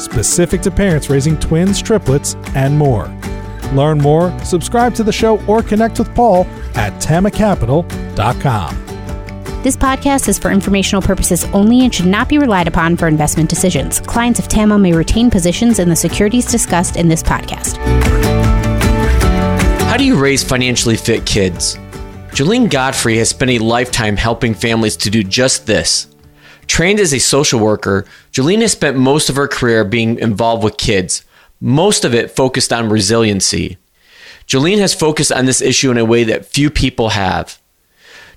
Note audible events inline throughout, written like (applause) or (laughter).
specific to parents raising twins, triplets, and more. Learn more, subscribe to the show, or connect with Paul at tamacapital.com. This podcast is for informational purposes only and should not be relied upon for investment decisions. Clients of TAMA may retain positions in the securities discussed in this podcast. How do you raise financially fit kids? Joline Godfrey has spent a lifetime helping families to do just this. Trained as a social worker, Joline has spent most of her career being involved with kids, most of it focused on resiliency. Joline has focused on this issue in a way that few people have.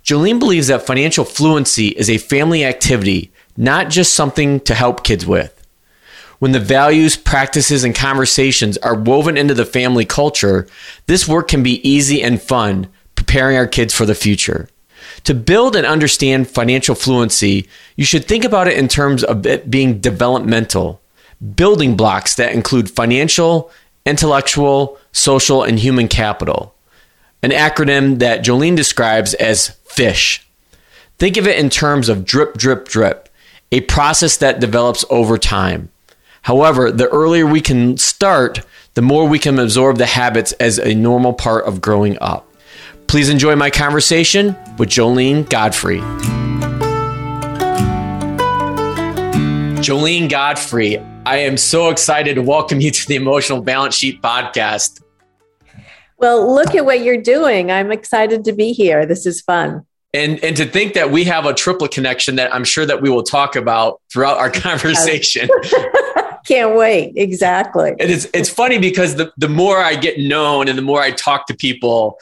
Joline believes that financial fluency is a family activity, not just something to help kids with. When the values, practices, and conversations are woven into the family culture, this work can be easy and fun, preparing our kids for the future. To build and understand financial fluency, you should think about it in terms of it being developmental, building blocks that include financial, intellectual, social, and human capital. An acronym that Joline describes as FISH. Think of it in terms of drip, drip, drip, a process that develops over time. However, the earlier we can start, the more we can absorb the habits as a normal part of growing up. Please enjoy my conversation with Joline Godfrey. Joline Godfrey, I am so excited to welcome you to the Emotional Balance Sheet podcast. Well, look at what you're doing. I'm excited to be here. This is fun. And and to think that we have a triplet connection that I'm sure that we will talk about throughout our (laughs) conversation. (laughs) Can't wait. Exactly. And it's it's funny because the, the more I get known and the more I talk to people,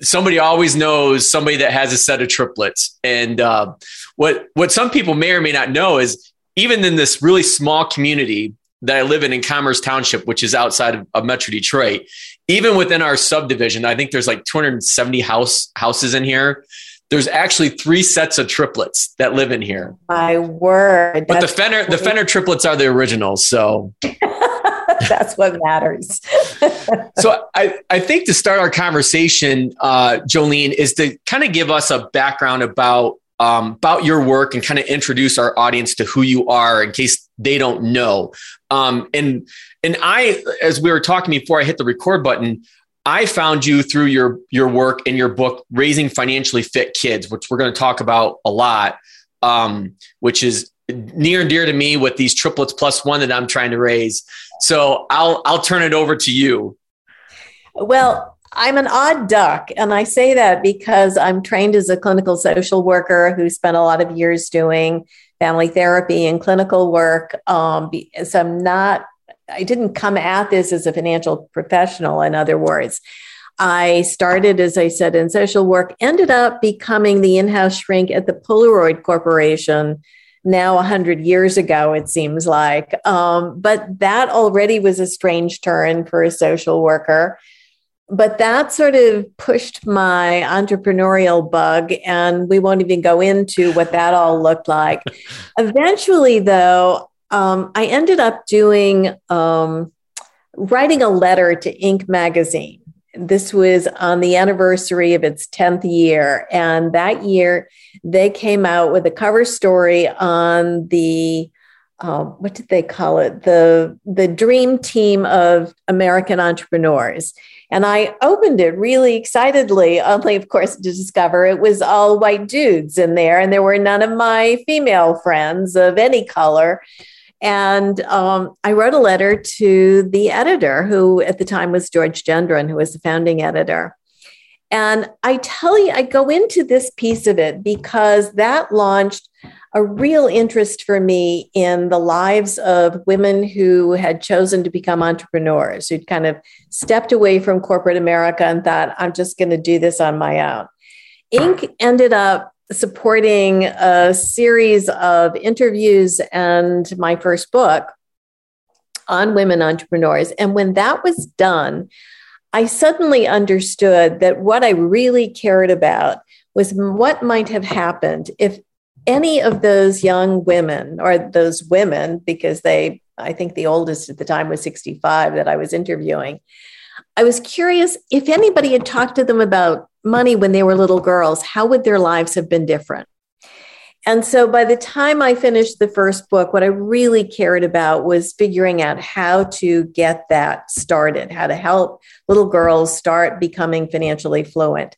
somebody always knows somebody that has a set of triplets. And uh, what what some people may or may not know is even in this really small community that I live in in Commerce Township, which is outside of, of Metro Detroit, even within our subdivision, I think there's like 270 house houses in here. There's actually three sets of triplets that live in here. My word! But the Fenner the Fenner triplets are the originals, so. (laughs) (laughs) That's what matters. (laughs) so I, I think to start our conversation, uh, Joline, is to kind of give us a background about um, about your work and kind of introduce our audience to who you are in case they don't know. Um, and and I, as we were talking before I hit the record button, I found you through your your work in your book, Raising Financially Fit Kids, which we're going to talk about a lot, um, which is near and dear to me with these triplets plus one that I'm trying to raise. So I'll I'll turn it over to you. Well, I'm an odd duck, and I say that because I'm trained as a clinical social worker who spent a lot of years doing family therapy and clinical work. Um, so I'm not. I didn't come at this as a financial professional. In other words, I started, as I said, in social work, ended up becoming the in house shrink at the Polaroid Corporation now 100 years ago, it seems like. Um, but that already was a strange turn for a social worker. But that sort of pushed my entrepreneurial bug, and we won't even go into what that all looked like. (laughs) Eventually, though, um, I ended up doing um, writing a letter to Inc. magazine this was on the anniversary of its 10th year. And that year, they came out with a cover story on the uh, what did they call it? The the dream team of American entrepreneurs. And I opened it really excitedly, (laughs) only of course to discover it was all white dudes in there, and there were none of my female friends of any color. And um, I wrote a letter to the editor, who at the time was George Gendron, who was the founding editor. And I tell you, I go into this piece of it because that launched a real interest for me in the lives of women who had chosen to become entrepreneurs, who'd kind of stepped away from corporate America and thought, I'm just going to do this on my own. Inc. ended up supporting a series of interviews and my first book on women entrepreneurs. And when that was done, I suddenly understood that what I really cared about was what might have happened if any of those young women or those women, because they, I think the oldest at the time was 65 that I was interviewing, I was curious if anybody had talked to them about money when they were little girls, how would their lives have been different? And so by the time I finished the first book, what I really cared about was figuring out how to get that started, how to help little girls start becoming financially fluent.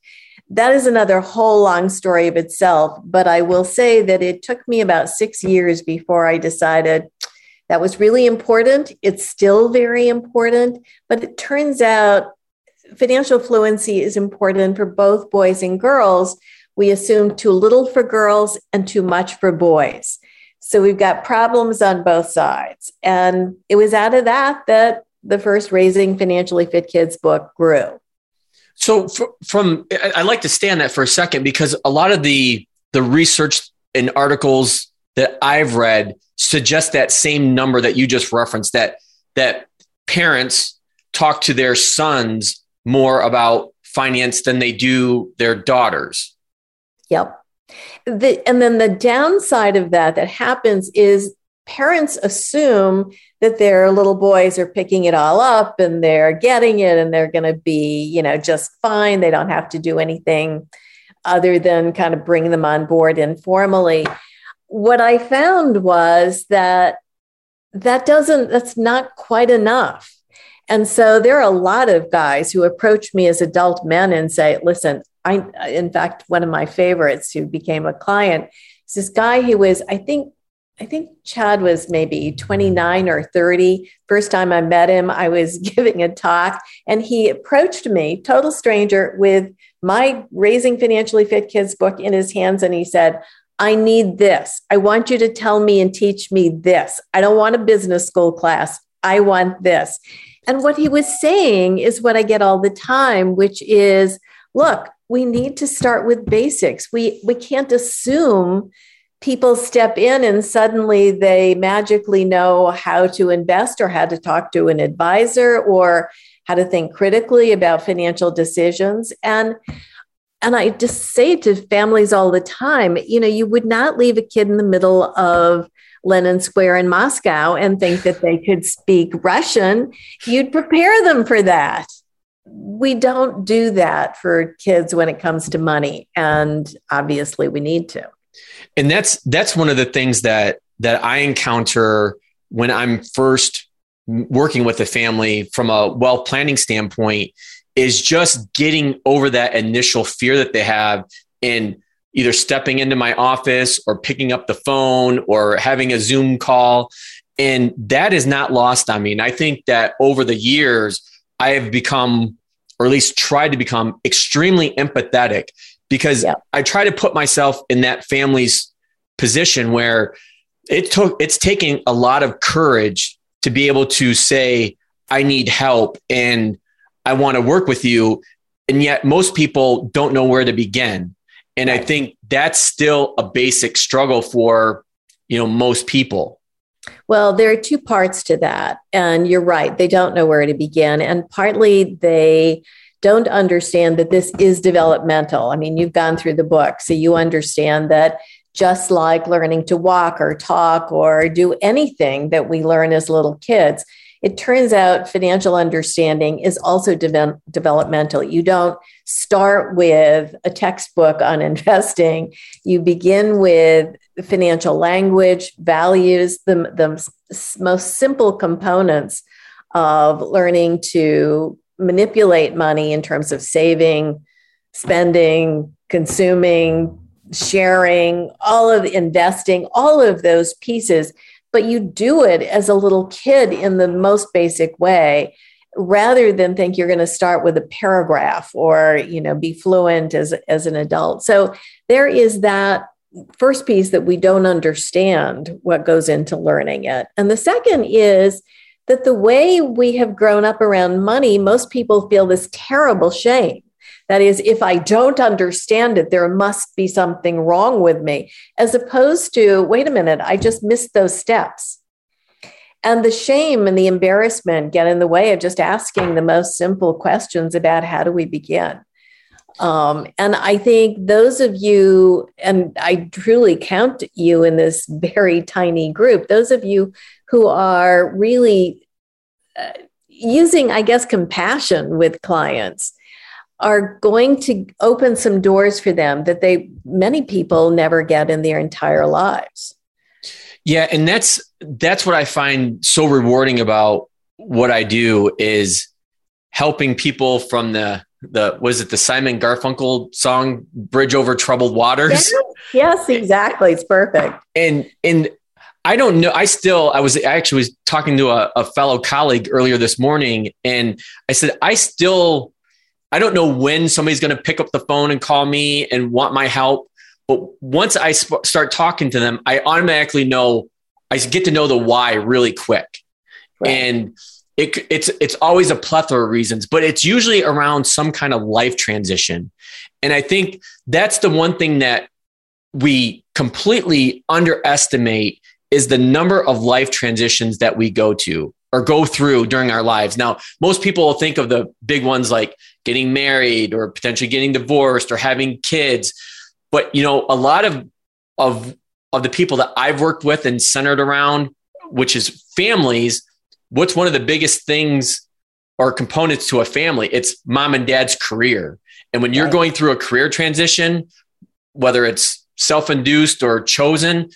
That is another whole long story of itself, but I will say that it took me about six years before I decided that was really important. It's still very important, but it turns out financial fluency is important for both boys and girls we assume too little for girls and too much for boys. So we've got problems on both sides. And it was out of that that the first Raising Financially Fit Kids book grew. So from I'd like to stay on that for a second because a lot of the the research and articles that I've read suggest that same number that you just referenced that that parents talk to their sons more about finance than they do their daughters. Yep. The, and then the downside of that that happens is parents assume that their little boys are picking it all up and they're getting it and they're going to be, you know, just fine. They don't have to do anything other than kind of bring them on board informally. What I found was that that doesn't, that's not quite enough. And so there are a lot of guys who approach me as adult men and say, listen, I, in fact, one of my favorites who became a client is this guy who was, I think, I think Chad was maybe 29 or 30. First time I met him, I was (laughs) giving a talk and he approached me, total stranger, with my Raising Financially Fit Kids book in his hands. And he said, I need this. I want you to tell me and teach me this. I don't want a business school class. I want this. And what he was saying is what I get all the time, which is look, we need to start with basics. We we can't assume people step in and suddenly they magically know how to invest or how to talk to an advisor or how to think critically about financial decisions and and I just say to families all the time, you know, you would not leave a kid in the middle of Lenin Square in Moscow and think that they could speak Russian. You'd prepare them for that we don't do that for kids when it comes to money and obviously we need to and that's that's one of the things that that i encounter when i'm first working with a family from a wealth planning standpoint is just getting over that initial fear that they have in either stepping into my office or picking up the phone or having a zoom call. And that is not lost on me. And i think that over the years I have become, or at least tried to become, extremely empathetic because yeah. I try to put myself in that family's position where it took it's taking a lot of courage to be able to say I need help and I want to work with you. And yet most people don't know where to begin. And I think that's still a basic struggle for you know most people well, there are two parts to that. And you're right, they don't know where to begin. And partly they don't understand that this is developmental. I mean, you've gone through the book, so you understand that just like learning to walk or talk or do anything that we learn as little kids, it turns out financial understanding is also de- developmental. You don't start with a textbook on (laughs) investing, you begin with financial language, values, the, the most simple components of learning to manipulate money in terms of saving, spending, consuming, sharing, all of investing, all of those pieces. But you do it as a little kid in the most basic way rather than think you're going to start with a paragraph or you know be fluent as as an adult so there is that first piece that we don't understand what goes into learning it. And the second is that the way we have grown up around money, most people feel this terrible shame. That is, if I don't understand it, there must be something wrong with me, as opposed to, wait a minute, I just missed those steps. and the shame and the embarrassment get in the way of just asking the most simple questions about how do we begin. Um, and I think those of you, and I truly count you in this very tiny group, those of you who are really uh, using, I guess, compassion with clients are going to open some doors for them that they many people never get in their entire lives. Yeah, and that's that's what I find so rewarding about what I do is helping people from the the was it the Simon Garfunkel song Bridge Over Troubled Waters? Yes, yes exactly. It's perfect. And and I don't know. I still, I was I actually was talking to a, a, fellow colleague earlier this morning, and I said, I still, I don't know when somebody's going to pick up the phone and call me and want my help. But once I sp- start talking to them, I automatically know I get to know the why really quick. Right. And it, it's it's always a plethora of reasons, but it's usually around some kind of life transition. And I think that's the one thing that we completely underestimate is the number of life transitions that we go to or go through during our lives. Now, most people will think of the big ones like getting married or potentially getting divorced or having kids. But you know, a lot of of of the people that I've worked with and centered around, which is families, what's one of the biggest things or components to a family? It's mom and dad's career. And when you're going through a career transition, whether it's self-induced or chosen,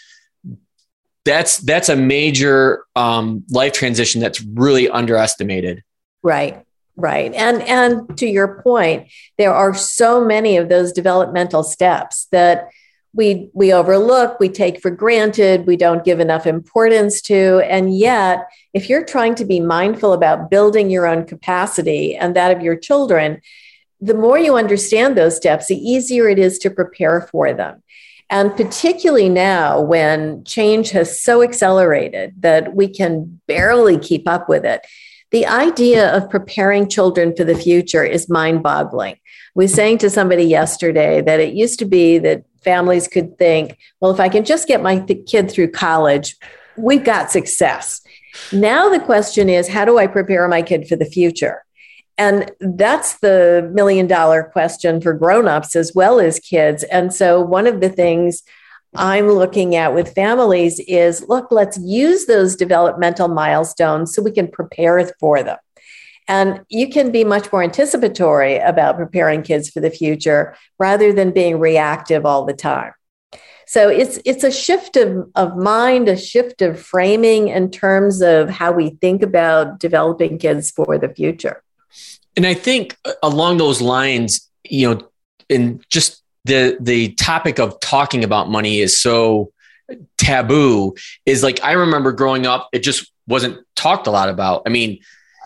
that's that's a major um, life transition that's really underestimated. Right. Right. And and to your point, there are so many of those developmental steps that we we overlook, we take for granted, we don't give enough importance to. And yet, if you're trying to be mindful about building your own capacity and that of your children, the more you understand those steps, the easier it is to prepare for them. And particularly now when change has so accelerated that we can barely keep up with it the idea of preparing children for the future is mind boggling. We was saying to somebody yesterday that it used to be that families could think, well, if I can just get my th- kid through college, we've got success. Now the question is, how do I prepare my kid for the future? And that's the million dollar question for grown-ups as well as kids. And so one of the things I'm looking at with families is look, let's use those developmental milestones so we can prepare for them. And you can be much more anticipatory about preparing kids for the future rather than being reactive all the time. So it's it's a shift of, of mind, a shift of framing in terms of how we think about developing kids for the future. And I think along those lines, you know, in just the the topic of talking about money is so taboo is like I remember growing up it just wasn't talked a lot about. I mean,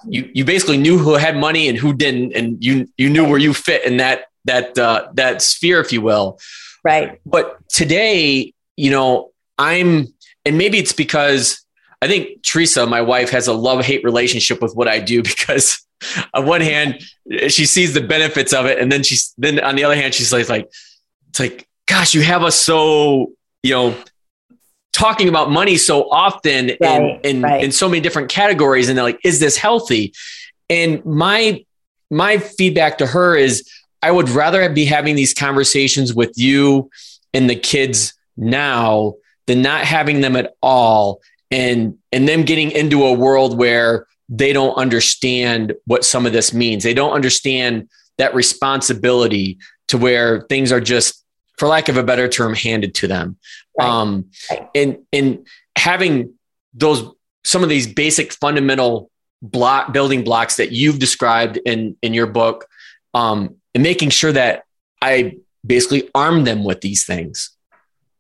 you you basically knew who had money and who didn't and you you knew where you fit in that that uh, that sphere if you will. Right. But today, you know, I'm and maybe it's because I think Teresa, my wife, has a love hate relationship with what I do (laughs) because (laughs) on one hand, she sees the benefits of it, and then she's then on the other hand, she's like, like it's like, gosh, you have us so you know talking about money so often right, in in, right. in so many different categories, and they're like, is this healthy? And my my feedback to her is, I would rather be having these conversations with you and the kids now than not having them at all and and them getting into a world where they don't understand what some of this means. They don't understand that responsibility to where things are just, for lack of a better term, handed to them. Right. Um, right. And and having those some of these basic fundamental block building blocks that you've described in in your book, um, and making sure that I basically arm them with these things.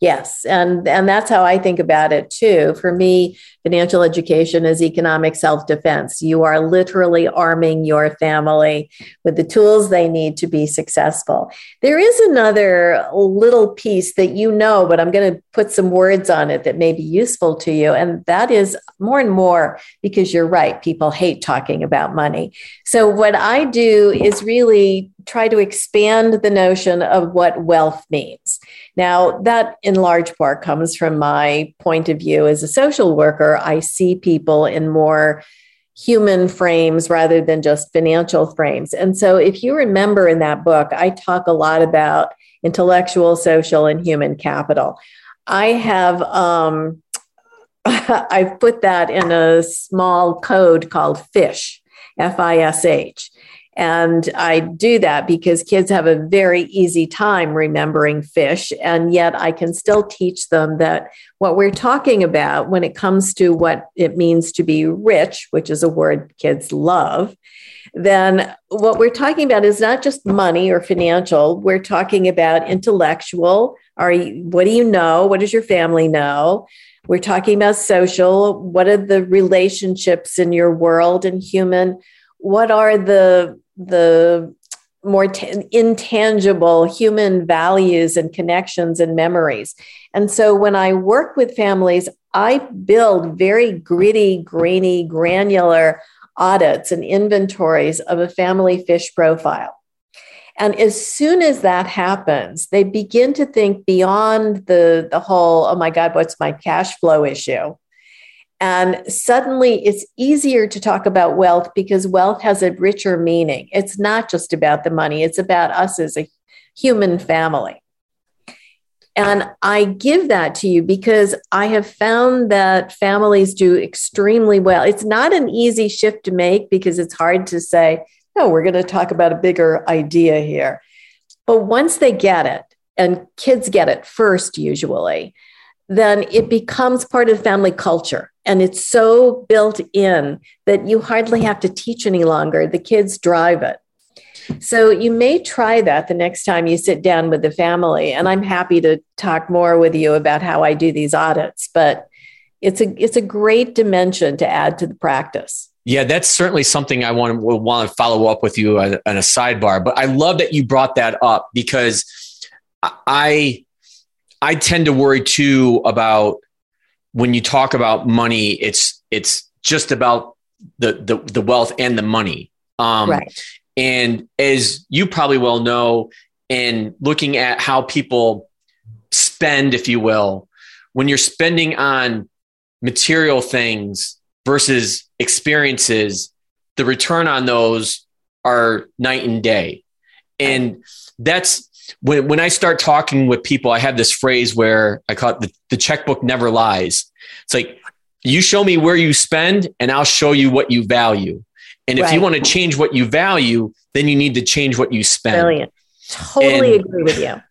Yes, and and that's how I think about it too. For me, financial education is economic self-defense. You are literally arming your family with the tools they need to be successful. There is another little piece that you know, but I'm going to put some words on it that may be useful to you, and that is more and more because you're right, people hate talking about money. So what I do is really try to expand the notion of what wealth means. Now, that in large part comes from my point of view as a social worker I see people in more human frames rather than just financial frames. And so, if you remember in that book, I talk a lot about intellectual, social, and human capital. I have um, (laughs) I've put that in a small code called FISH, F I S H. And I do that because kids have a very easy time remembering fish. And yet I can still teach them that what we're talking about when it comes to what it means to be rich, which is a word kids love, then what we're talking about is not just money or financial. We're talking about intellectual. Are you, what do you know? What does your family know? We're talking about social. What are the relationships in your world and human? What are the the more t- intangible human values and connections and memories. And so when I work with families, I build very gritty, grainy, granular audits and inventories of a family fish profile. And as soon as that happens, they begin to think beyond the, the whole, oh my God, what's my cash flow issue? And suddenly it's easier to talk about wealth because wealth has a richer meaning. It's not just about the money, it's about us as a human family. And I give that to you because I have found that families do extremely well. It's not an easy shift to make because it's hard to say, no, we're going to talk about a bigger idea here. But once they get it, and kids get it first usually, then it becomes part of family culture. And it's so built in that you hardly have to teach any longer. The kids drive it. So you may try that the next time you sit down with the family. And I'm happy to talk more with you about how I do these audits, but it's a it's a great dimension to add to the practice. Yeah, that's certainly something I want to want to follow up with you on, on a sidebar. But I love that you brought that up because I I tend to worry too about when you talk about money, it's it's just about the the, the wealth and the money. Um, right. And as you probably well know, in looking at how people spend, if you will, when you're spending on material things versus experiences, the return on those are night and day. And that's when, when I start talking with people, I have this phrase where I call it the, the checkbook never lies. It's like, you show me where you spend and I'll show you what you value. And if right. you want to change what you value, then you need to change what you spend. Brilliant. Totally and, agree with you. (laughs)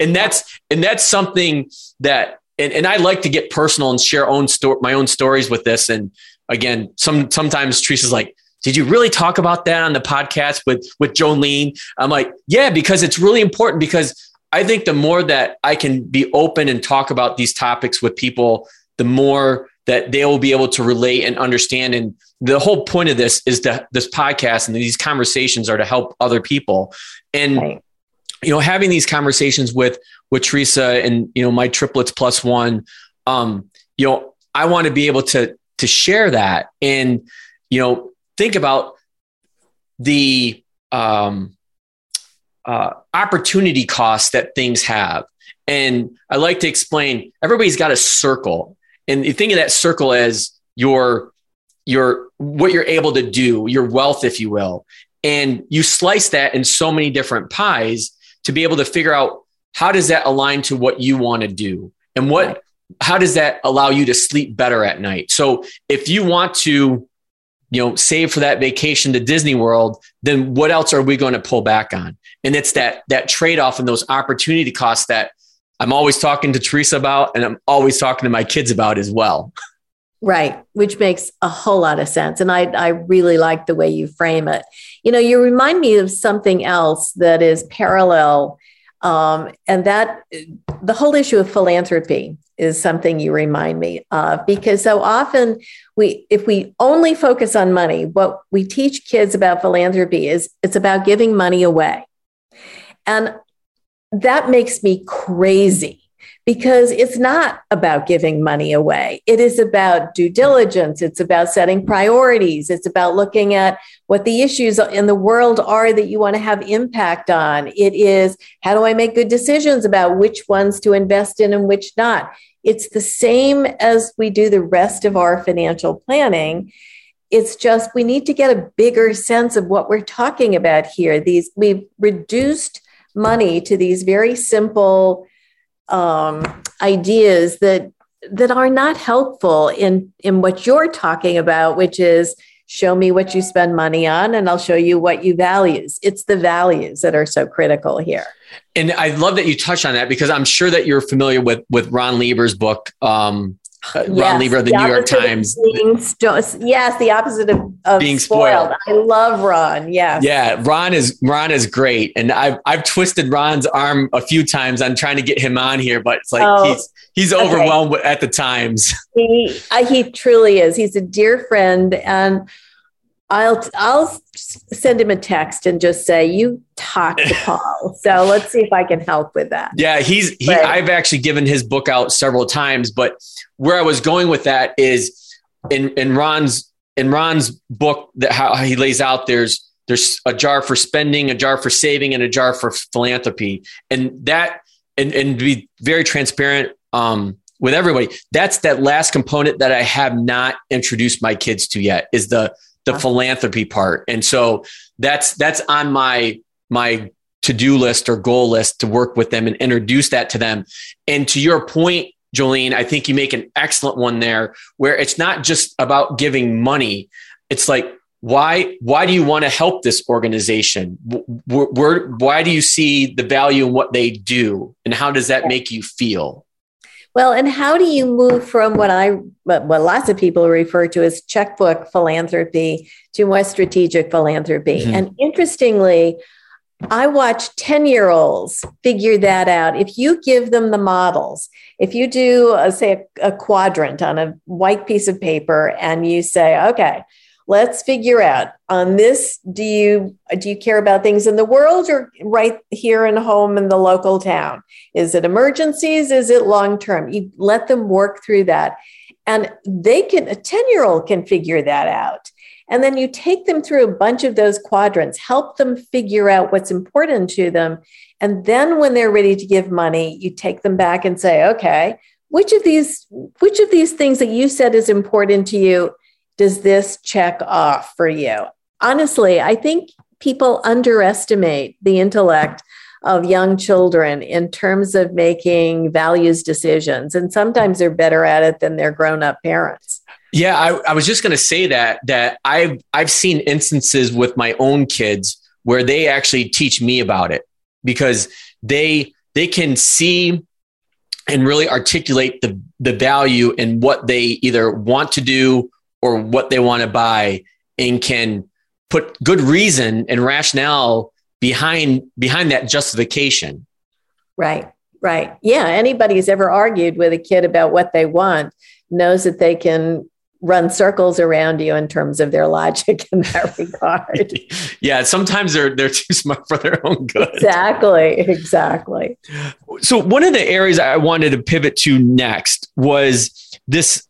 And that's and that's something that and, and I like to get personal and share own story my own stories with this. And again, some sometimes Teresa's like, did you really talk about that on the podcast with with Joline? I'm like, yeah, because it's really important because I think the more that I can be open and talk about these topics with people, the more that they will be able to relate and understand. And the whole point of this is that this podcast and these conversations are to help other people. And right. you know, having these conversations with with Teresa and you know my triplets plus one, um, you know, I want to be able to to share that and you know think about the um, uh, opportunity costs that things have. And I like to explain everybody's got a circle. And you think of that circle as your your what you're able to do, your wealth, if you will. And you slice that in so many different pies to be able to figure out how does that align to what you want to do and what how does that allow you to sleep better at night so if you want to you know, save for that vacation to Disney World, then what else are we going to pull back on? And it's that that trade-off and those opportunity costs that I'm always talking to Teresa about and I'm always talking to my kids about as well. Right, which makes a whole lot of sense. And I, I really like the way you frame it. You know, you remind me of something else that is parallel, um, and that the whole issue of philanthropy is something you remind me of because so often we if we only focus on money what we teach kids about philanthropy is it's about giving money away and that makes me crazy because it's not about giving money away. It is about due diligence. It's about setting priorities. It's about looking at what the issues in the world are that you want to have impact on. It is how do I make good decisions about which ones to invest in and which not? It's the same as we do the rest of our financial planning. It's just we need to get a bigger sense of what we're talking about here. These we've reduced money to these very simple um, ideas that that are not helpful in in what you're talking about, which is show me what you spend money on and I'll show you what you values. It's the values that are so critical here. And I love that you touch on that because I'm sure that you're familiar with with Ron Lieber's book, um, uh, yes, Ron Lieber of the, the New York Times. Sto- yes, the opposite of, of being spoiled. spoiled. I love Ron. Yes. Yeah, Ron is Ron is great, and I've I've twisted Ron's arm a few times on trying to get him on here, but it's like oh, he's he's okay. overwhelmed at the times. He uh, he truly is. He's a dear friend, and I'll I'll send him a text and just say you talk to (laughs) Paul. so let's see if I can help with that. Yeah, he's he. But, I've actually given his book out several times, but where I was going with that is in in Ron's in Ron's book that how he lays out there's there's a jar for spending, a jar for saving, and a jar for philanthropy, and that and and to be very transparent. Um, with everybody, that's that last component that I have not introduced my kids to yet is the the philanthropy part. And so that's that's on my my to-do list or goal list to work with them and introduce that to them. And to your point, Joline, I think you make an excellent one there where it's not just about giving money. It's like why why do you want to help this organization where, where, why do you see the value in what they do and how does that make you feel well, and how do you move from what I, what lots of people refer to as checkbook philanthropy to more strategic philanthropy? Mm-hmm. And interestingly, I watch 10 year olds figure that out. If you give them the models, if you do, a, say, a, a quadrant on a white piece of paper and you say, okay, let's figure out on this do you do you care about things in the world or right here in home in the local town? Is it emergencies? Is it long term you let them work through that. And they can a 10 year old can figure that out. And then you take them through a bunch of those quadrants help them figure out what's important to them. And then when they're ready to give money you take them back and say okay which of these which of these things that you said is important to you does this check off for you? Honestly, I think people underestimate the intellect of young children in terms of making values decisions. And sometimes they're better at it than their grown up parents. Yeah, I, I was just going to say that that I've I've seen instances with my own kids where they actually teach me about it because they they can see and really articulate the the value in what they either want to do or what they want to buy and can put good reason and rationale behind behind that justification right right yeah anybody who's ever argued with a kid about what they want knows that they can run circles around you in terms of their (laughs) logic in that regard. (laughs) yeah, sometimes they're they're too smart for their own good. Exactly, exactly. So one of the areas I wanted to pivot to next was this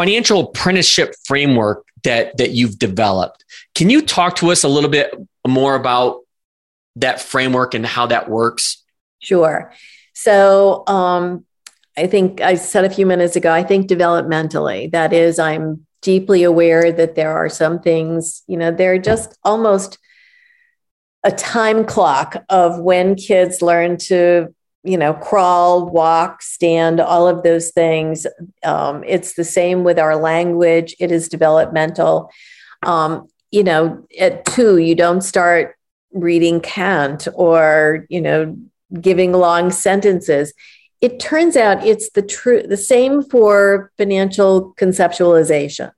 financial apprenticeship framework that that you've developed. Can you talk to us a little bit more about that framework and how that works? Sure. So um, I think I said a few minutes ago, I think developmentally, that is, I'm deeply aware that there are some things, you know, they're just almost a time clock of when kids learn to you know, crawl, walk, stand, all of those things. Um, it's the same with our language, it is developmental. Um, you know, at two, you don't start reading Kant or, you know, giving long sentences. It turns out it's the true the same for financial conceptualization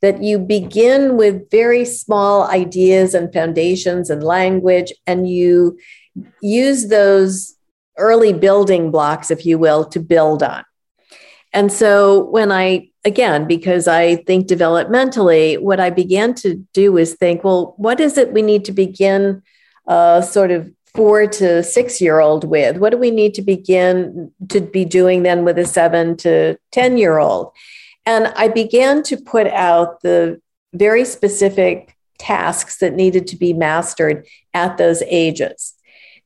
that you begin with very small ideas and foundations and language and you use those early building blocks, if you will, to build on. And so when I, again, because I think developmentally, what I began to do is think, well, what is it we need to begin uh, sort of four to six year old with? What do we need to begin to be doing then with a seven to 10 year old? And I began to put out the very specific tasks that needed to be mastered at those ages.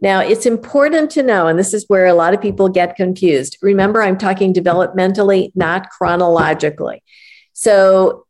Now, it's important to know, and this is where a lot of people get confused. Remember, I'm talking developmentally, not chronologically. So,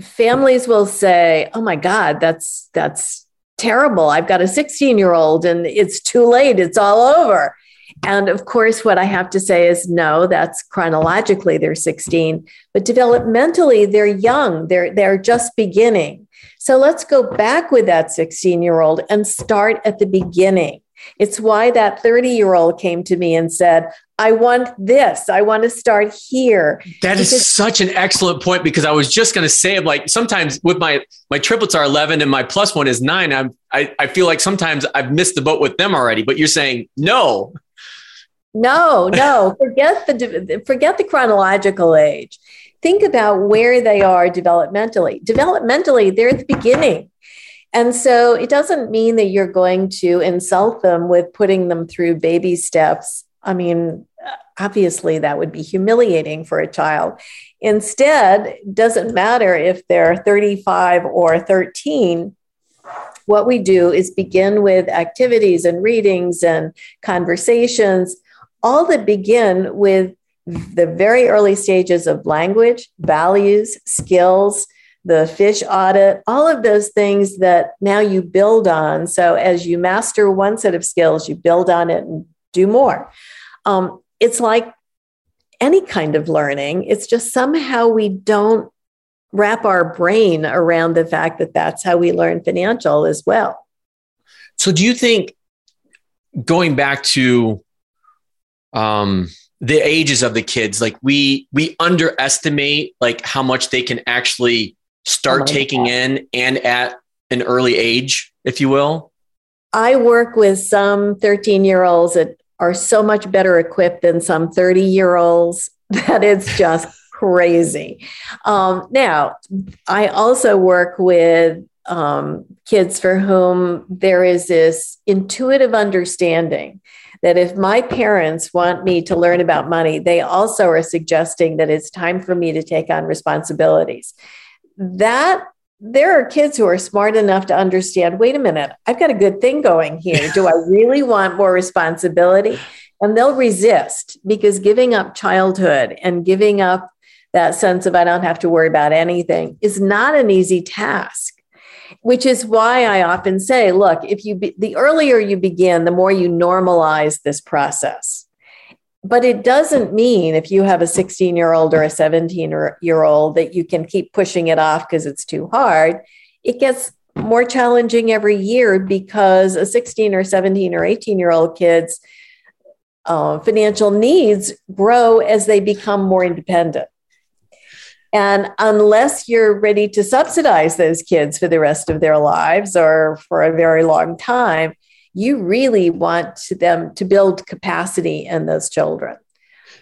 families will say, "Oh my God, that's that's terrible. I've got a 16 year old, and it's too late. It's all over." And of course, what I have to say is no, that's chronologically they're 16, but developmentally they're young. They're they're just beginning. So let's go back with that 16 year old and start at the beginning. It's why that 30 year old came to me and said, I want this. I want to start here. That is because- such an excellent point because I was just going to say, like, sometimes with my my triplets are 11 and my plus one is nine. I'm I, I feel like sometimes I've missed the boat with them already. But you're saying no, no, no. (laughs) forget the forget the chronological age think about where they are developmentally. Developmentally, they're at the beginning. And so it doesn't mean that you're going to insult them with putting them through baby steps. I mean, obviously that would be humiliating for a child. Instead, doesn't matter if they're 35 or 13. What we do is begin with activities and readings and conversations, all that begin with the very early stages of language, values, skills, the fish audit, all of those things that now you build on. So as you master one set of skills, you build on it and do more. Um, it's like any kind of learning, it's just somehow we don't wrap our brain around the fact that that's how we learn financial as well. So, do you think going back to um, the ages of the kids like we we underestimate like how much they can actually start taking in and at an early age if you will? I work with some 13 year olds that are so much better equipped than some 30 year olds (laughs) that it's just crazy. Um, now i also work with um, kids for whom there is this intuitive understanding that if my parents want me to learn about money, they also are suggesting that it's time for me to take on responsibilities. That there are kids who are smart enough to understand wait a minute, I've got a good thing going here. Do I (laughs) really want more responsibility? And they'll resist because giving up childhood and giving up that sense of I don't have to worry about anything is not an easy task which is why I often say, look, if you be, the earlier you begin, the more you normalize this process. But it doesn't mean if you have a 16 year old or a 17 year old that you can keep pushing it off because it's too hard. It gets more challenging every year because a 16 or 17 or 18 year old kids uh, financial needs grow as they become more independent. And unless you're ready to subsidize those kids for the rest of their lives or for a very long time, you really want them to build capacity in those children,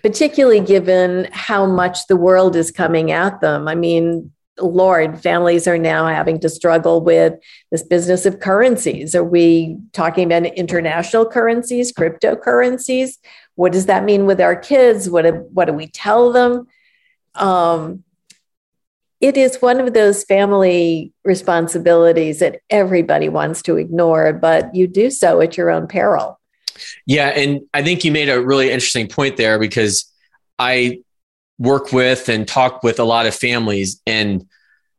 particularly given how much the world is coming at them. I mean, Lord, families are now having to struggle with this business of currencies. Are we talking about international currencies, cryptocurrencies? What does that mean with our kids? What do, what do we tell them? Um, it is one of those family responsibilities that everybody wants to ignore, but you do so at your own peril. Yeah. And I think you made a really interesting point there because I work with and talk with a lot of families, and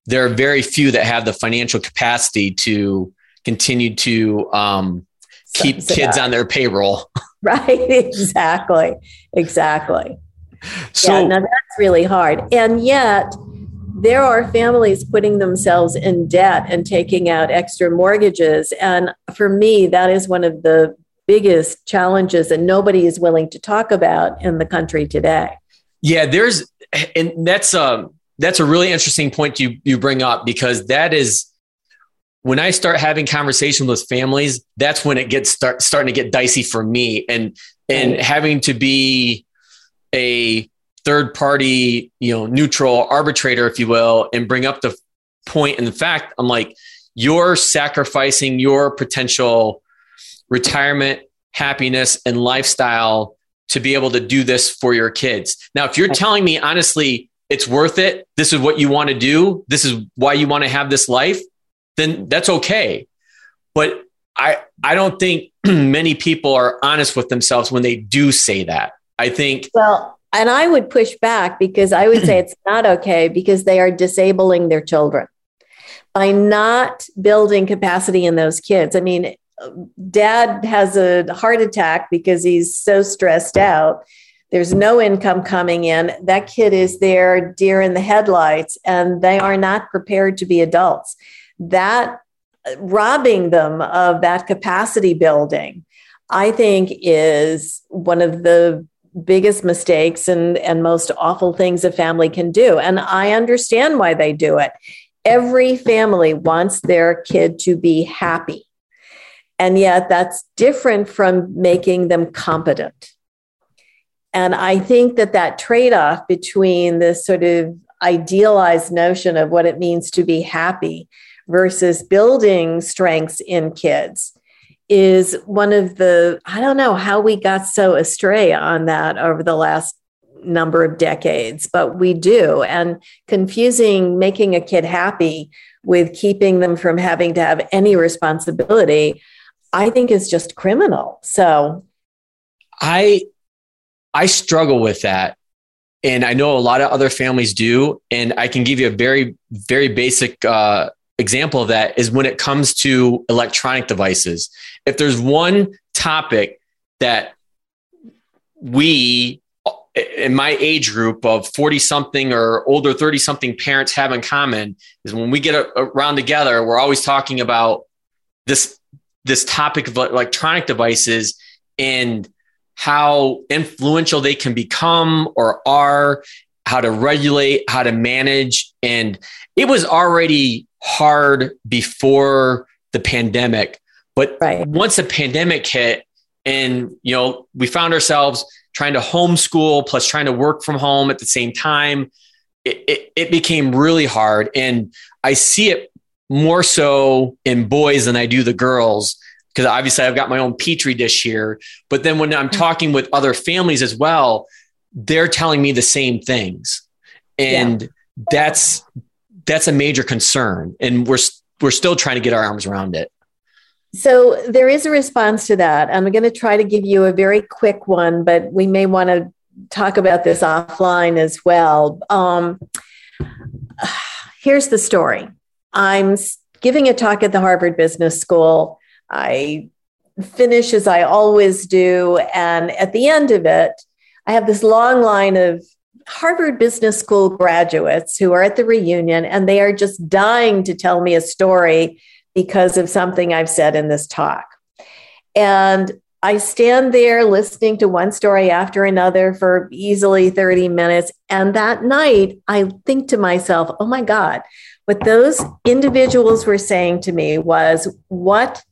there are very few that have the financial capacity to continue to um, keep kids on their payroll. (laughs) Right. (laughs) Exactly. Exactly. So yeah, now that's really hard. And yet, there are families putting themselves in debt and taking out extra mortgages. And for me, that is one of the biggest challenges that nobody is willing to talk about in the country today. Yeah, there's, and that's a um, that's a really interesting point you you bring up because that is when I start having conversations with families, that's when it gets start starting to get dicey for me, and and having to be a third party, you know, neutral arbitrator, if you will, and bring up the point. And the fact, I'm like, you're sacrificing your potential retirement, happiness, and lifestyle to be able to do this for your kids. Now, if you're telling me honestly, it's worth it, this is what you want to do, this is why you want to have this life, then that's okay. But I I don't think (clears throat) many people are honest with themselves when they do say that. I think well, and I would push back because I would say it's (clears throat) not okay because they are disabling their children by not building capacity in those kids. I mean, dad has a heart attack because he's so stressed out. There's no income coming in. That kid is there, deer in the headlights, and they are not prepared to be adults. That robbing them of that capacity building, I think, is one of the biggest mistakes and, and most awful things a family can do. And I understand why they do it. Every family wants their kid to be happy. And yet that's different from making them competent. And I think that that trade off between this sort of idealized notion of what it means to be happy versus building strengths in kids is one of the, I don't know how we got so astray on that over the last number of decades, but we do. And confusing making a kid happy with keeping them from having to have any responsibility, I think is just criminal. So I I struggle with that. And I know a lot of other families do. And I can give you a very, very basic uh, example of that is when it comes to electronic devices. If there's one topic that we in my age group of 40 something or older 30 something parents have in common is when we get around together we're always talking about this this topic of electronic devices and how influential they can become or are how to regulate how to manage and it was already hard before the pandemic. But right. once the pandemic hit and, you know, we found ourselves trying to homeschool plus trying to work from home at the same time, it, it, it became really hard. And I see it more so in boys than I do the girls because obviously I've got my own petri dish here. But then when I'm mm-hmm. talking with other families as well, they're telling me the same things. And yeah. that's that's a major concern, and we're we're still trying to get our arms around it. So there is a response to that. I'm going to try to give you a very quick one, but we may want to talk about this offline as well. Um, (sighs) here's the story. I'm giving a talk at the Harvard Business School. I finish as I always do, and at the end of it, I have this long line of Harvard Business School graduates who are at the reunion and they are just dying to tell me a story because of something I've said in this talk. And I stand there listening to one story after another for easily 30 minutes. And that night, I think to myself, oh my God, what those individuals were saying to me was what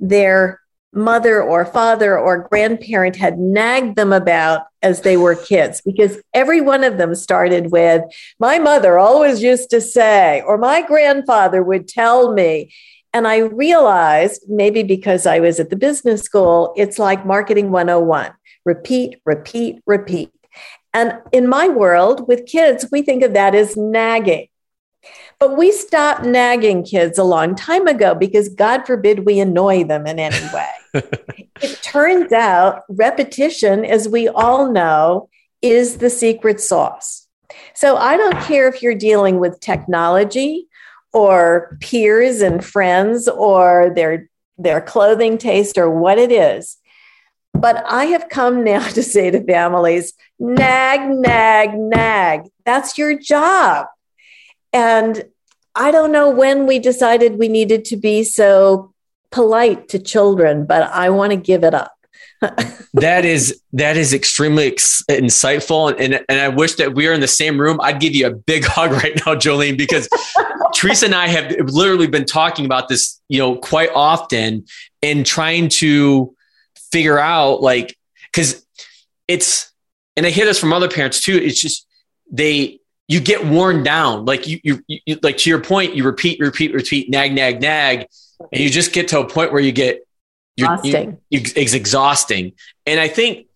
their mother or father or grandparent had nagged them about as they were kids because every one of them started with my mother always used to say or my grandfather would tell me and i realized maybe because i was at the business school it's like marketing 101 repeat repeat repeat and in my world with kids we think of that as nagging but we stopped nagging kids a long time ago because God forbid we annoy them in any (laughs) way. it turns out repetition, as we all know, is the secret sauce. So I don't care if you're dealing with technology or peers and friends or their their clothing taste or what it is. But I have come now (laughs) to say to families, nag, nag, nag. That's your job. And I don't know when we decided we needed to be so polite to children, but I want to give it up. That is that is extremely ex- insightful and and I wish that we are in the same room. I'd give you a big (laughs) hug right now, Joline, because Teresa and I have literally been talking about this, you know, quite often and trying to figure out like because it's and I hear this from other parents too. It's just they you get worn down. Like you, you, you, like to your point, you repeat, repeat, repeat, nag, nag, nag, and you just get to a point where you get exhausting. You, it's exhausting. And I think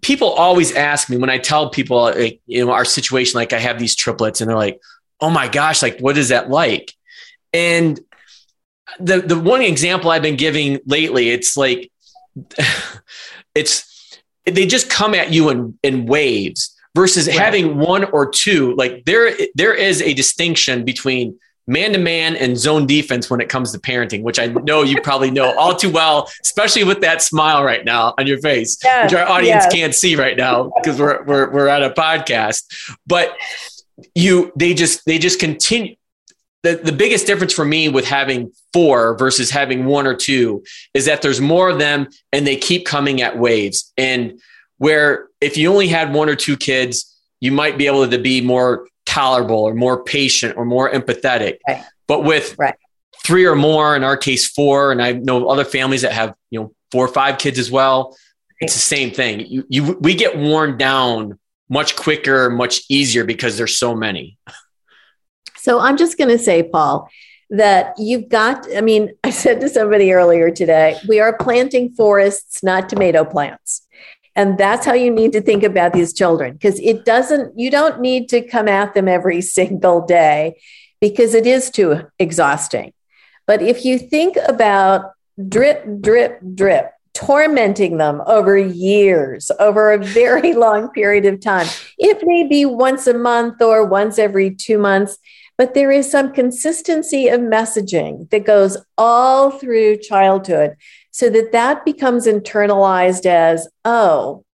people always ask me when I tell people, like, you know, our situation, like I have these triplets, and they're like, "Oh my gosh, like what is that like?" And the the one example I've been giving lately, it's like (laughs) it's they just come at you in in waves versus right. having one or two. Like there there is a distinction between man to man and zone defense when it comes to parenting, which I know you probably know all too well, especially with that smile right now on your face, yes, which our audience yes. can't see right now because we're, we're, we're at a podcast. But you, they just, they just continue. The, the biggest difference for me with having four versus having one or two is that there's more of them and they keep coming at waves. And where if you only had one or two kids, you might be able to be more tolerable or more patient or more empathetic. Right. But with right. three or more, in our case, four, and I know other families that have, you know, four or five kids as well. Right. It's the same thing. You, you, we get worn down much quicker, much easier because there's so many. So I'm just going to say, Paul, that you've got, I mean, (laughs) I said to somebody earlier today, we are planting forests, not tomato plants. And that's how you need to think about these children because it doesn't, you don't need to come at them every (laughs) single day because it is too exhausting. But if you think about drip, drip, drip, tormenting them over years, over a very (laughs) long period of time, it may be once a month or once every two months, but there is some consistency of messaging that goes all through childhood so that that becomes internalized as, oh,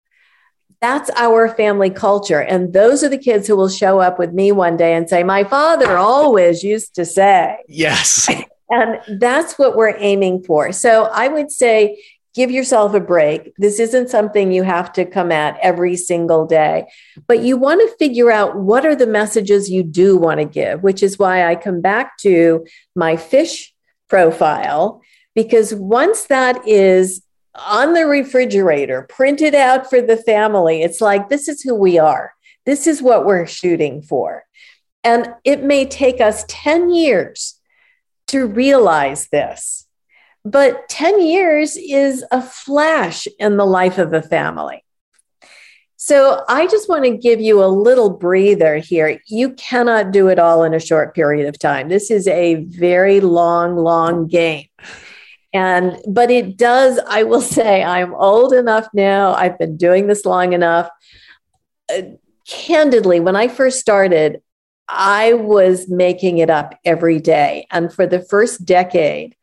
that's our family culture. And those are the kids who will show up with me one day and say, My father always used to say. Yes. (laughs) and that's what we're aiming for. So I would say, give yourself a break. This isn't something you have to come at every single day, but you want to figure out what are the messages you do want to give, which is why I come back to my fish profile because once that is on the refrigerator, printed out for the family, it's like, this is who we are. This is what we're shooting for. And it may take us 10 years to realize this. But 10 years is a flash in the life of a family. So I just want to give you a little breather here. You cannot do it all in a short period of time. This is a very long, long game. And, but it does, I will (laughs) say, I'm old enough now. I've been doing this long enough. Uh, candidly, when I first started, I was making it up every day. And for the first decade,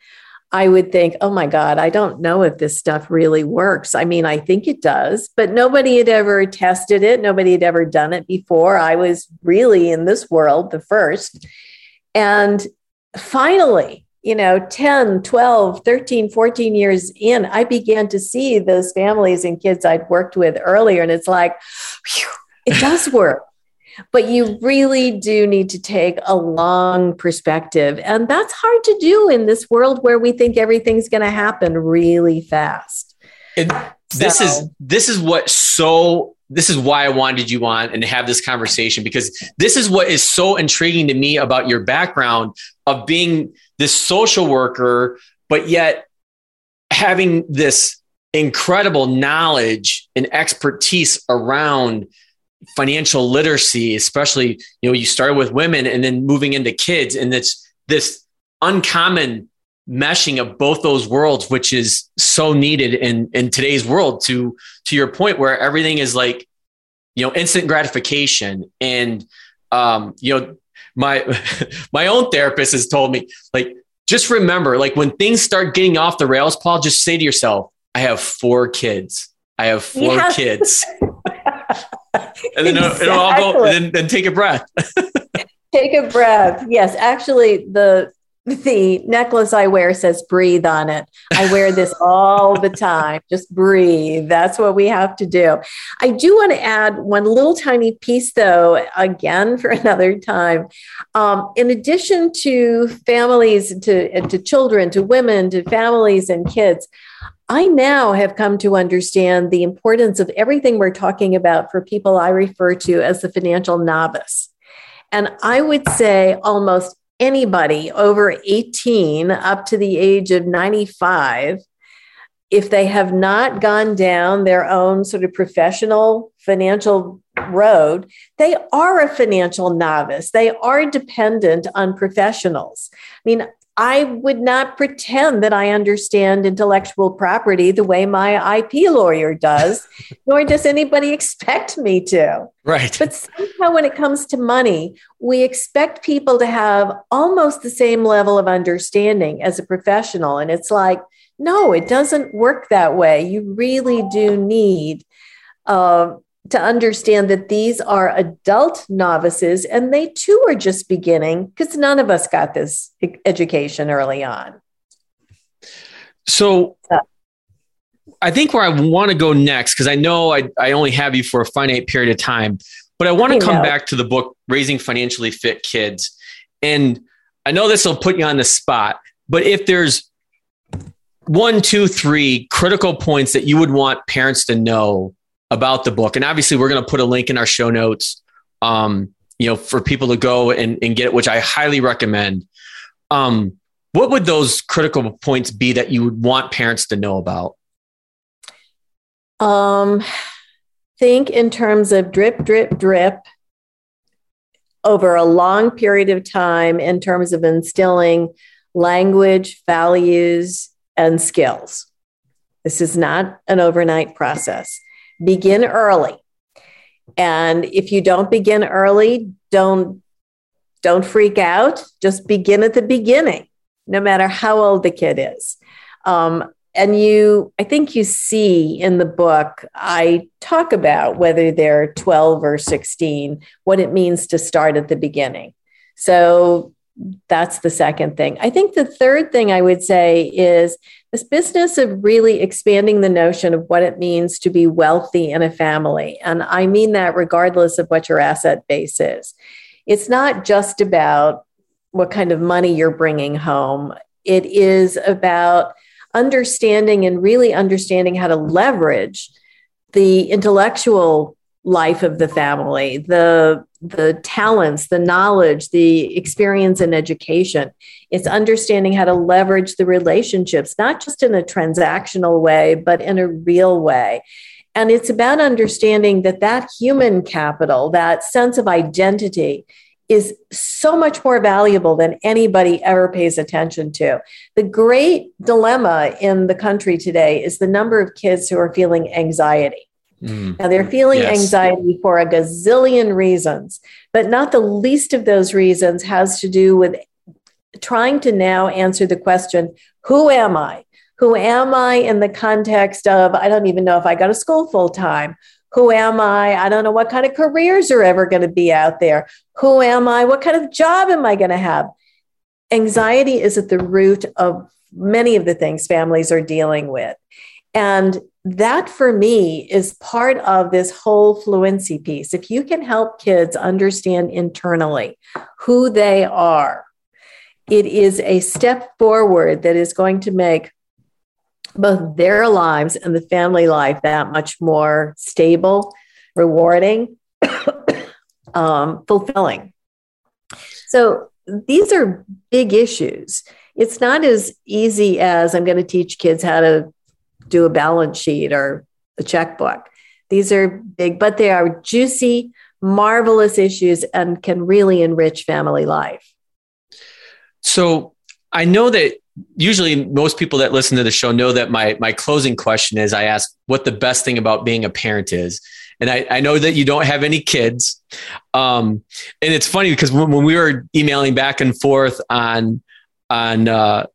I would think, oh my God, I don't know if this stuff really works. I mean, I think it does, but nobody had ever tested it. Nobody had ever done it before. I was really in this world the first. And finally, you know 10 12 13 14 years in i began to see those families and kids i'd worked with earlier and it's like whew, it does (laughs) work but you really do need to take a long perspective and that's hard to do in this world where we think everything's going to happen really fast and this so. is this is what so this is why I wanted you on and to have this conversation because this is what is so intriguing to me about your background of being this social worker, but yet having this incredible knowledge and expertise around financial literacy, especially, you know, you started with women and then moving into kids. And it's this uncommon meshing of both those worlds, which is so needed in, in today's world to, to your point where everything is like, you know, instant gratification. And, um, you know, my (laughs) my own therapist has told me like just remember like when things start getting off the rails paul just say to yourself i have four kids. I have four yes. kids. (laughs) And then exactly. it'll all go then, then take a breath. (laughs) Take a breath. Yes actually the the necklace I wear says breathe on it. I wear this (laughs) all the time. Just breathe. That's what we have to do. I do want to add one little tiny piece, though, again, (laughs) for another time. Um, in addition to families, to, to children, to women, to families and kids, I now have come to understand the importance of everything we're talking about for people I refer to as the financial novice. And I would say almost anybody over 18 up to the age of 95 if they have not gone down their own sort of professional financial road, they are a financial novice. They are dependent on professionals. I mean, I would not pretend that I understand intellectual property the way my IP lawyer does, (laughs) nor does anybody expect me to. Right. But somehow, when it comes to money, we expect people to have almost the same level of understanding as a professional. And it's like, no, it doesn't work that way. You really do need uh, to understand that these are adult novices and they too are just beginning because none of us got this education early on. So, I think where I want to go next, because I know I, I only have you for a finite period of time, but I want to come know. back to the book, Raising Financially Fit Kids. And I know this will put you on the spot, but if there's one, two, three critical points that you would want parents to know about the book. And obviously, we're going to put a link in our show notes, um, you know, for people to go and, and get it, which I highly recommend. Um, what would those critical points be that you would want parents to know about? Um, think in terms of drip, drip, drip over a long period of time in terms of instilling language, values, and skills. This is not an overnight process begin early. And if you don't begin early, don't don't freak out. Just begin at the beginning, no matter how old the kid is. Um, and you, I think you see in the book, I talk about whether they're 12 or 16, what it means to start at the beginning. So that's the second thing. I think the third thing I would say is this business of really expanding the notion of what it means to be wealthy in a family. And I mean that regardless of what your asset base is. It's not just about what kind of money you're bringing home, it is about understanding and really understanding how to leverage the intellectual life of the family, the the talents, the knowledge, the experience and education. It's understanding how to leverage the relationships, not just in a transactional way, but in a real way. And it's about understanding that that human capital, that sense of identity, is so much more valuable than anybody ever pays attention to. The great dilemma in the country today is the number of kids who are feeling anxiety. Mm. Now, they're feeling yes. anxiety for a gazillion reasons, but not the least of those reasons has to do with trying to now answer the question who am I? Who am I in the context of, I don't even know if I go to school full time. Who am I? I don't know what kind of careers are ever going to be out there. Who am I? What kind of job am I going to have? Anxiety is at the root of many of the things families are dealing with. And that for me is part of this whole fluency piece. If you can help kids understand internally who they are, it is a step forward that is going to make both their lives and the family life that much more stable, rewarding, (coughs) um, fulfilling. So these are big issues. It's not as easy as I'm going to teach kids how to do a balance sheet or a checkbook. These are big, but they are juicy, marvelous issues and can really enrich family life. So I know that usually most people that listen to the show know that my my closing question is I ask what the best thing about being a parent is. And I, I know that you don't have any kids. Um, and it's funny because when, when we were emailing back and forth on on uh,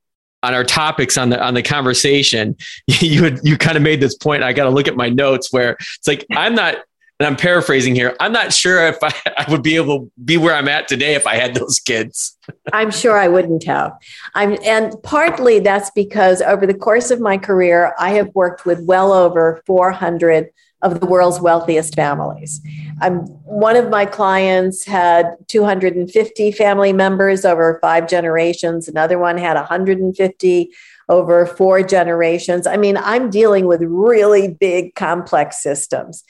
on our topics on the on the conversation, (laughs) you had you kind of made this point. I got to look at my notes where it's like I'm not, and I'm paraphrasing here. I'm not sure if I, (laughs) I would be able to be where I'm at today if I had those kids. (laughs) I'm sure I wouldn't have. I'm, and partly that's because over the course of my career, I have worked with well over 400 of the world's wealthiest families. I'm, one of my clients had 250 family members over five generations. Another one had 150 over four generations. I mean, I'm dealing with really big, complex systems.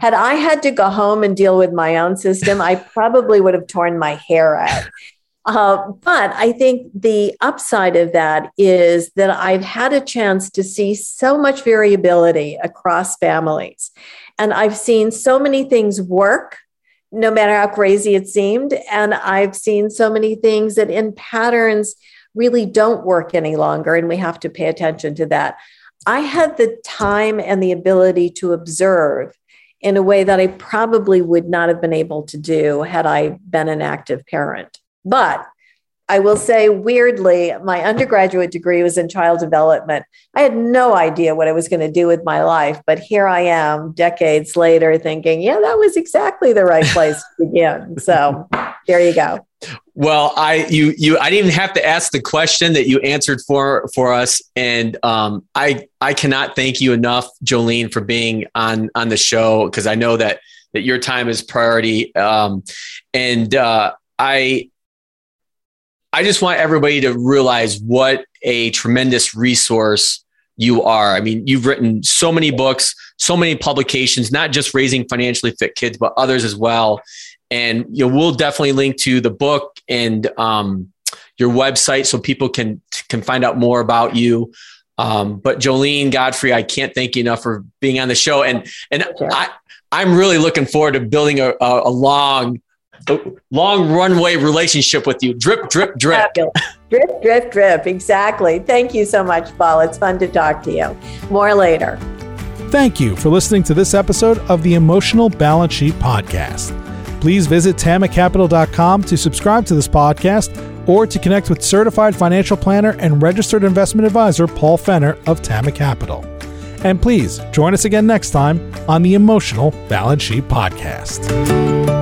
Had I had to go home and deal with my own system, I (laughs) probably would have torn my hair out. Uh, but I think the upside of that is that I've had a chance to see so much variability across families. And I've seen so many things work, no matter how crazy it seemed. And I've seen so many things that in patterns really don't work any longer, and we have to pay attention to that. I had the time and the ability to observe in a way that I probably would not have been able to do had I been an active parent. But I will say, weirdly, my undergraduate degree was in child development. I had no idea what I was going to do with my life, but here I am decades later thinking, yeah, that was exactly the right place to begin. So (laughs) there you go. Well, I you you I didn't even have to ask the question that you answered for for us, and um, I I cannot thank you enough, Joline, for being on on the show because I know that that your time is priority, um, and uh, I I just want everybody to realize what a tremendous resource you are. I mean, you've written so many books, so many publications, not just raising financially fit kids, but others as well. And you know, we'll definitely link to the book and um, your website so people can can find out more about you. Um, but Joline Godfrey, I can't thank you enough for being on the show, and and I I'm really looking forward to building a, a, a long long runway relationship with you. Drip, drip, drip. drip, drip, drip. Exactly. Thank you so much, Paul. It's fun to talk to you. More later. Thank you for listening to this episode of the Emotional Balance Sheet Podcast. Please visit tamacapital.com to subscribe to this podcast or to connect with certified financial planner and registered investment advisor Paul Fenner of Tama Capital. And please join us again next time on the Emotional Balance Sheet Podcast.